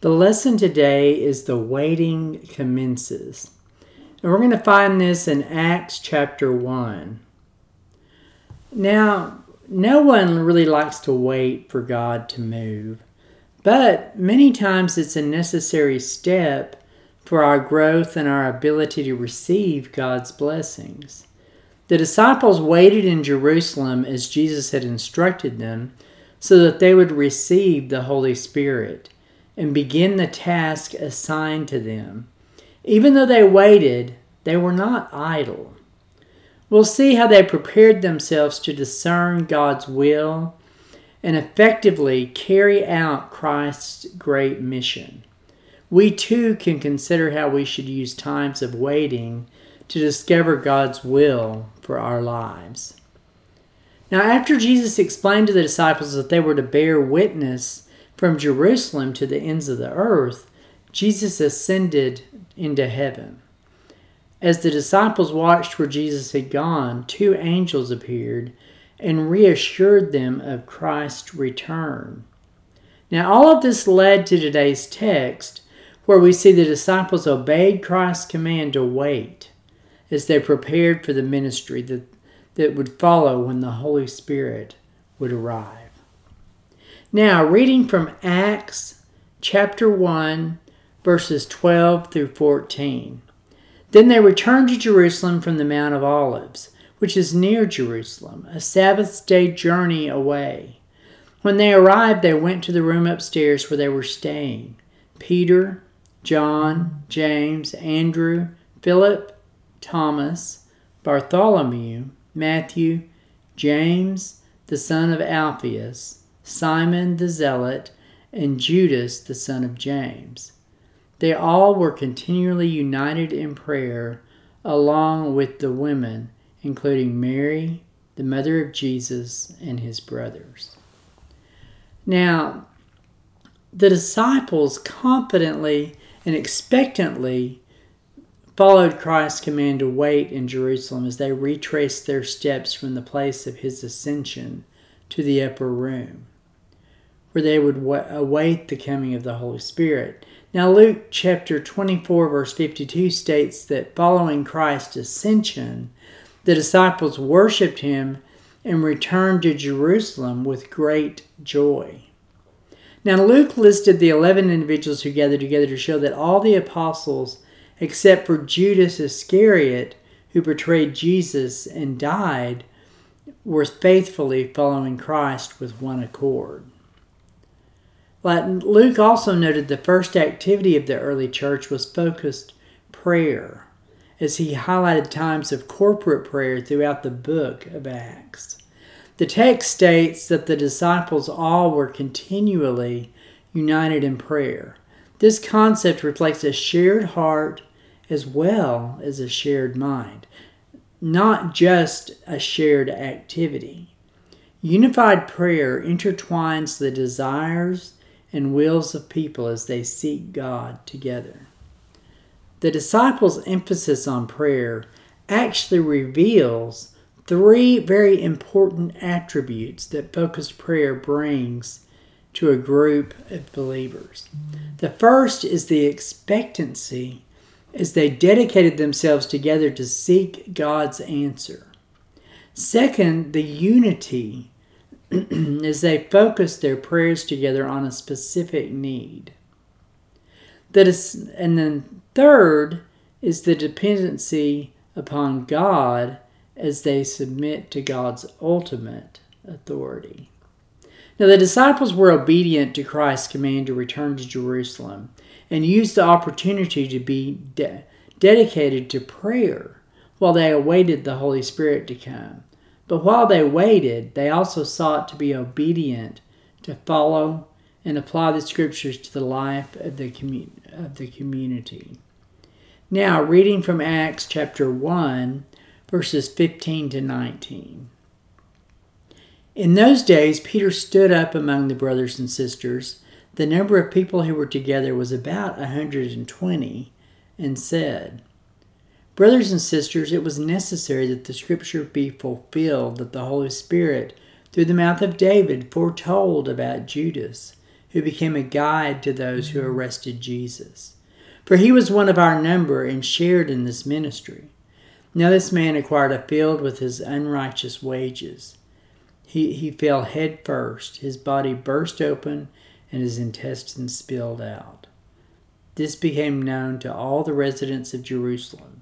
The lesson today is the waiting commences. And we're going to find this in Acts chapter 1. Now, no one really likes to wait for God to move, but many times it's a necessary step for our growth and our ability to receive God's blessings. The disciples waited in Jerusalem as Jesus had instructed them so that they would receive the Holy Spirit and begin the task assigned to them. Even though they waited, they were not idle. We'll see how they prepared themselves to discern God's will and effectively carry out Christ's great mission. We too can consider how we should use times of waiting to discover God's will for our lives. Now, after Jesus explained to the disciples that they were to bear witness from Jerusalem to the ends of the earth, Jesus ascended into heaven. As the disciples watched where Jesus had gone, two angels appeared and reassured them of Christ's return. Now, all of this led to today's text, where we see the disciples obeyed Christ's command to wait as they prepared for the ministry that, that would follow when the Holy Spirit would arrive. Now, reading from Acts chapter 1, verses 12 through 14. Then they returned to Jerusalem from the Mount of Olives, which is near Jerusalem, a Sabbath day journey away. When they arrived, they went to the room upstairs where they were staying. Peter, John, James, Andrew, Philip, Thomas, Bartholomew, Matthew, James, the son of Alphaeus, Simon the Zealot, and Judas, the son of James. They all were continually united in prayer, along with the women, including Mary, the mother of Jesus, and his brothers. Now, the disciples confidently and expectantly followed Christ's command to wait in Jerusalem as they retraced their steps from the place of his ascension to the upper room, where they would await the coming of the Holy Spirit. Now, Luke chapter 24, verse 52 states that following Christ's ascension, the disciples worshiped him and returned to Jerusalem with great joy. Now, Luke listed the 11 individuals who gathered together to show that all the apostles, except for Judas Iscariot, who betrayed Jesus and died, were faithfully following Christ with one accord. Luke also noted the first activity of the early church was focused prayer, as he highlighted times of corporate prayer throughout the book of Acts. The text states that the disciples all were continually united in prayer. This concept reflects a shared heart as well as a shared mind, not just a shared activity. Unified prayer intertwines the desires and wills of people as they seek God together. The disciples' emphasis on prayer actually reveals three very important attributes that focused prayer brings to a group of believers. The first is the expectancy as they dedicated themselves together to seek God's answer. Second, the unity as they focus their prayers together on a specific need. That is, and then third is the dependency upon God as they submit to God's ultimate authority. Now, the disciples were obedient to Christ's command to return to Jerusalem and used the opportunity to be de- dedicated to prayer while they awaited the Holy Spirit to come. But while they waited, they also sought to be obedient, to follow and apply the scriptures to the life of the, commu- of the community. Now, reading from Acts chapter 1, verses 15 to 19. In those days, Peter stood up among the brothers and sisters. The number of people who were together was about a 120, and said, Brothers and sisters, it was necessary that the scripture be fulfilled that the Holy Spirit, through the mouth of David, foretold about Judas, who became a guide to those who mm-hmm. arrested Jesus. For he was one of our number and shared in this ministry. Now this man acquired a field with his unrighteous wages. He, he fell head first. His body burst open and his intestines spilled out. This became known to all the residents of Jerusalem,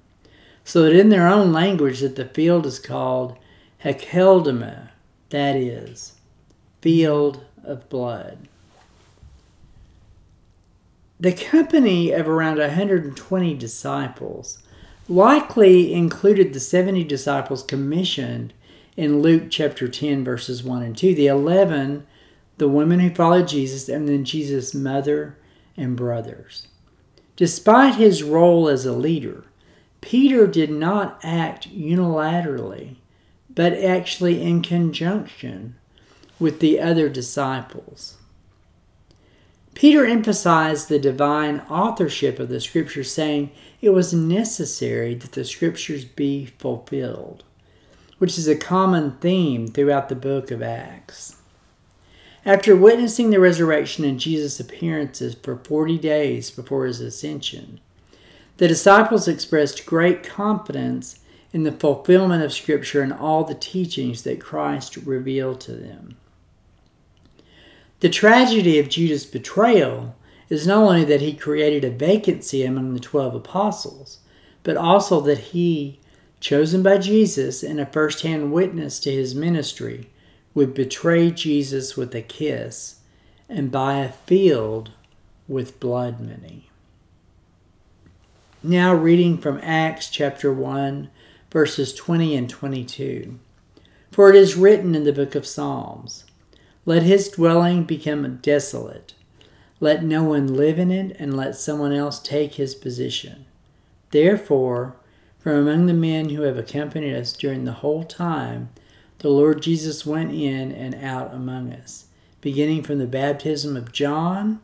so that in their own language that the field is called Hakeldama, that is, field of blood. The company of around 120 disciples likely included the 70 disciples commissioned in Luke chapter 10, verses 1 and 2. The 11, the women who followed Jesus, and then Jesus' mother and brothers. Despite his role as a leader, Peter did not act unilaterally, but actually in conjunction with the other disciples. Peter emphasized the divine authorship of the scriptures, saying it was necessary that the scriptures be fulfilled which is a common theme throughout the book of Acts. After witnessing the resurrection and Jesus' appearances for 40 days before his ascension, the disciples expressed great confidence in the fulfillment of Scripture and all the teachings that Christ revealed to them. The tragedy of Judas' betrayal is not only that he created a vacancy among the twelve apostles, but also that he chosen by Jesus and a first hand witness to his ministry, would betray Jesus with a kiss and buy a field with blood money. Now, reading from Acts chapter 1, verses 20 and 22. For it is written in the book of Psalms Let his dwelling become desolate. Let no one live in it, and let someone else take his position. Therefore, from among the men who have accompanied us during the whole time, the Lord Jesus went in and out among us, beginning from the baptism of John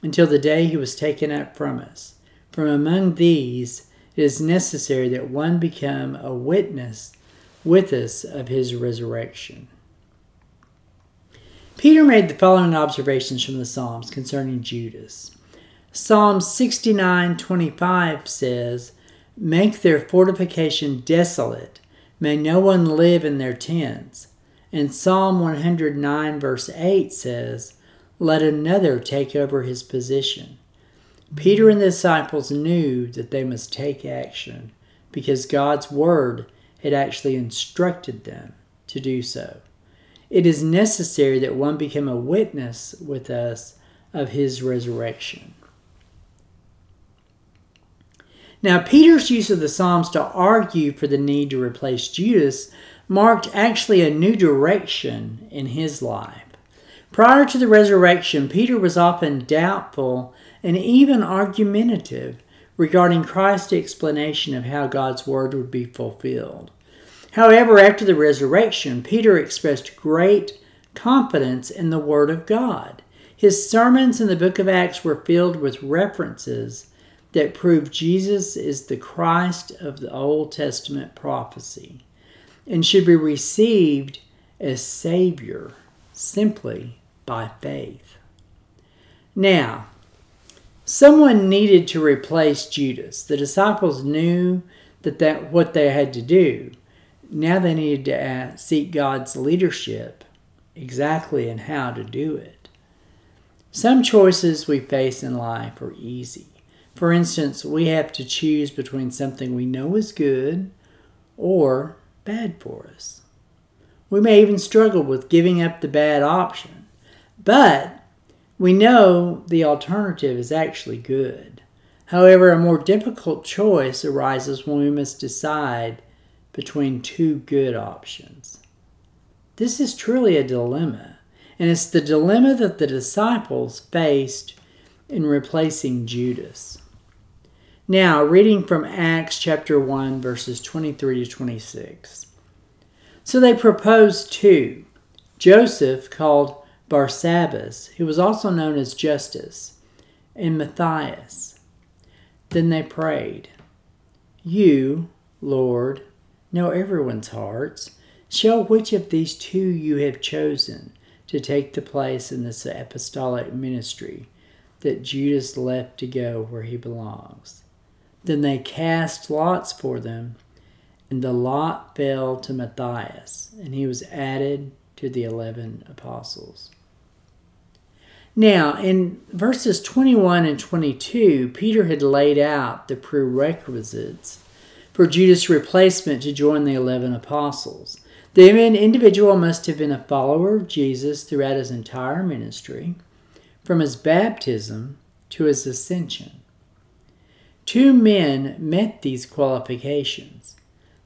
until the day he was taken up from us. From among these, it is necessary that one become a witness with us of his resurrection. Peter made the following observations from the Psalms concerning Judas. Psalm 69:25 says, Make their fortification desolate. May no one live in their tents. And Psalm 109, verse 8 says, Let another take over his position. Peter and the disciples knew that they must take action because God's word had actually instructed them to do so. It is necessary that one become a witness with us of his resurrection. Now, Peter's use of the Psalms to argue for the need to replace Judas marked actually a new direction in his life. Prior to the resurrection, Peter was often doubtful and even argumentative regarding Christ's explanation of how God's word would be fulfilled. However, after the resurrection, Peter expressed great confidence in the word of God. His sermons in the book of Acts were filled with references that prove Jesus is the Christ of the Old Testament prophecy and should be received as Savior simply by faith. Now, someone needed to replace Judas. The disciples knew that, that what they had to do. Now they needed to seek God's leadership exactly in how to do it. Some choices we face in life are easy. For instance, we have to choose between something we know is good or bad for us. We may even struggle with giving up the bad option, but we know the alternative is actually good. However, a more difficult choice arises when we must decide between two good options. This is truly a dilemma, and it's the dilemma that the disciples faced in replacing Judas. Now, reading from Acts chapter 1, verses 23 to 26. So they proposed two Joseph, called Barsabbas, who was also known as Justus, and Matthias. Then they prayed, You, Lord, know everyone's hearts. Show which of these two you have chosen to take the place in this apostolic ministry that Judas left to go where he belongs. Then they cast lots for them, and the lot fell to Matthias, and he was added to the eleven apostles. Now, in verses 21 and 22, Peter had laid out the prerequisites for Judas' replacement to join the eleven apostles. The individual must have been a follower of Jesus throughout his entire ministry, from his baptism to his ascension. Two men met these qualifications.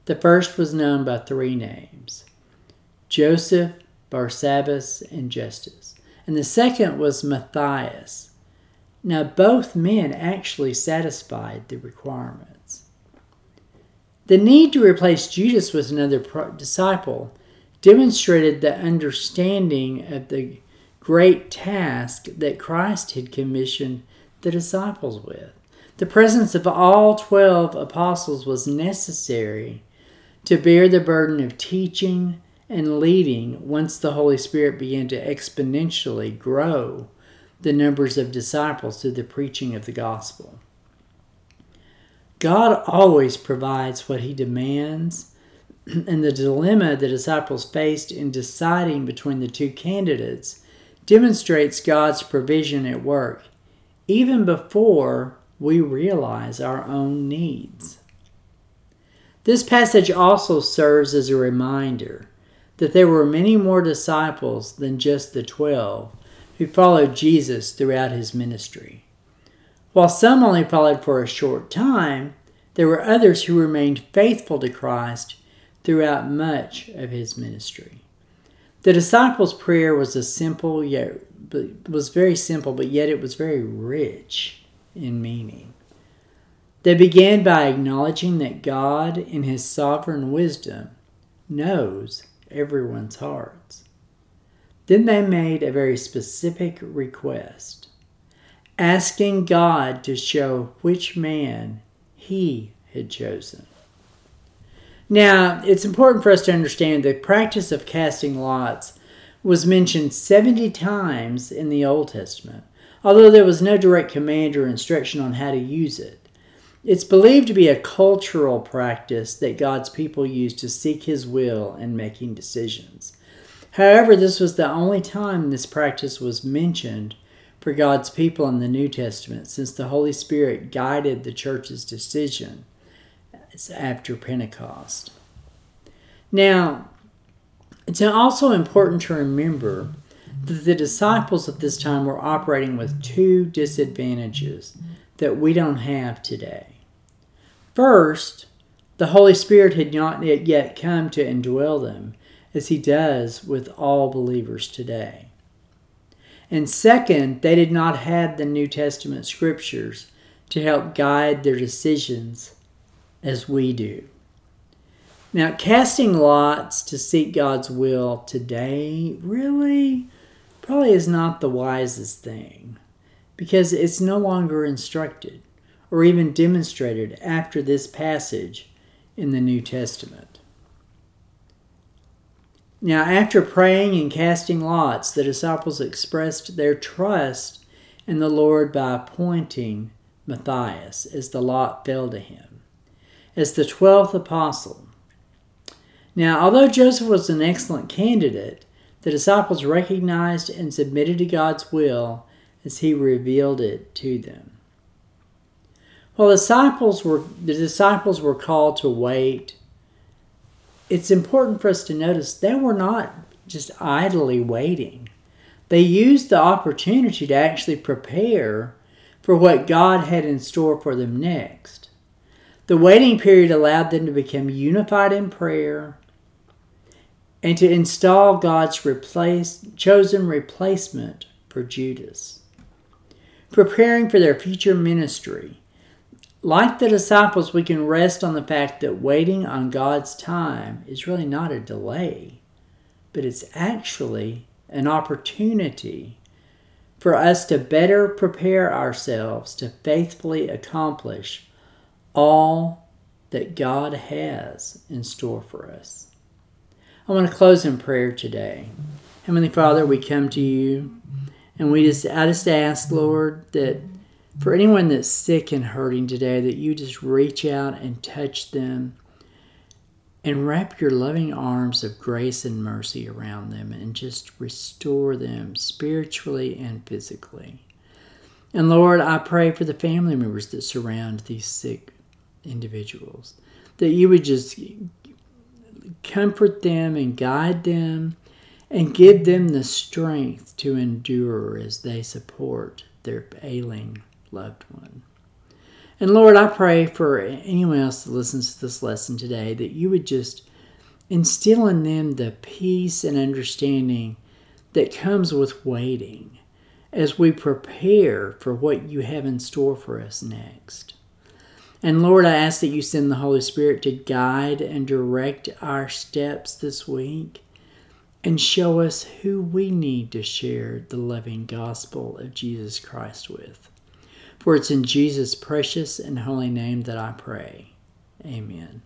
The first was known by three names Joseph, Barsabbas, and Justus. And the second was Matthias. Now, both men actually satisfied the requirements. The need to replace Judas with another disciple demonstrated the understanding of the great task that Christ had commissioned the disciples with. The presence of all 12 apostles was necessary to bear the burden of teaching and leading once the Holy Spirit began to exponentially grow the numbers of disciples through the preaching of the gospel. God always provides what he demands, and the dilemma the disciples faced in deciding between the two candidates demonstrates God's provision at work, even before we realize our own needs. This passage also serves as a reminder that there were many more disciples than just the twelve who followed Jesus throughout his ministry. While some only followed for a short time, there were others who remained faithful to Christ throughout much of his ministry. The disciples' prayer was a simple yet was very simple, but yet it was very rich in meaning. They began by acknowledging that God, in his sovereign wisdom, knows everyone's hearts. Then they made a very specific request asking God to show which man he had chosen. Now, it's important for us to understand the practice of casting lots was mentioned 70 times in the Old Testament, although there was no direct command or instruction on how to use it. It's believed to be a cultural practice that God's people used to seek His will in making decisions. However, this was the only time this practice was mentioned for God's people in the New Testament, since the Holy Spirit guided the church's decision after Pentecost. Now, it's also important to remember that the disciples at this time were operating with two disadvantages that we don't have today. First, the Holy Spirit had not yet come to indwell them, as He does with all believers today. And second, they did not have the New Testament scriptures to help guide their decisions as we do. Now, casting lots to seek God's will today really probably is not the wisest thing because it's no longer instructed or even demonstrated after this passage in the New Testament. Now, after praying and casting lots, the disciples expressed their trust in the Lord by appointing Matthias as the lot fell to him, as the twelfth apostle. Now, although Joseph was an excellent candidate, the disciples recognized and submitted to God's will as he revealed it to them. While the disciples were, the disciples were called to wait it's important for us to notice they were not just idly waiting. They used the opportunity to actually prepare for what God had in store for them next. The waiting period allowed them to become unified in prayer and to install God's replace, chosen replacement for Judas. Preparing for their future ministry like the disciples, we can rest on the fact that waiting on God's time is really not a delay, but it's actually an opportunity for us to better prepare ourselves to faithfully accomplish all that God has in store for us. I want to close in prayer today. Heavenly Father, we come to you and we just I just ask, Lord, that for anyone that's sick and hurting today, that you just reach out and touch them and wrap your loving arms of grace and mercy around them and just restore them spiritually and physically. And Lord, I pray for the family members that surround these sick individuals, that you would just comfort them and guide them and give them the strength to endure as they support their ailing loved one. And Lord, I pray for anyone else that listens to this lesson today that you would just instill in them the peace and understanding that comes with waiting as we prepare for what you have in store for us next. And Lord, I ask that you send the Holy Spirit to guide and direct our steps this week and show us who we need to share the loving gospel of Jesus Christ with. For it's in Jesus' precious and holy name that I pray. Amen.